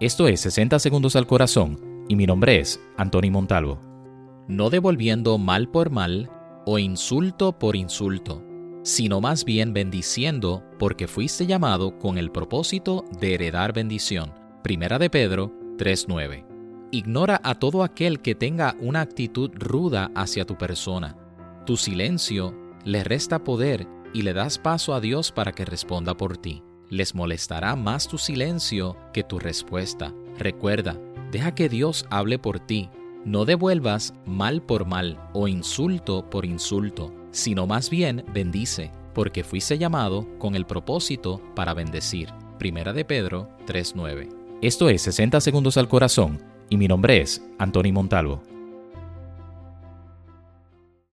Esto es 60 segundos al corazón y mi nombre es Anthony Montalvo. No devolviendo mal por mal o insulto por insulto, sino más bien bendiciendo porque fuiste llamado con el propósito de heredar bendición. Primera de Pedro 3:9. Ignora a todo aquel que tenga una actitud ruda hacia tu persona. Tu silencio le resta poder y le das paso a Dios para que responda por ti. Les molestará más tu silencio que tu respuesta. Recuerda, deja que Dios hable por ti. No devuelvas mal por mal o insulto por insulto, sino más bien bendice, porque fuiste llamado con el propósito para bendecir. Primera de Pedro 3:9. Esto es 60 segundos al corazón y mi nombre es Anthony Montalvo.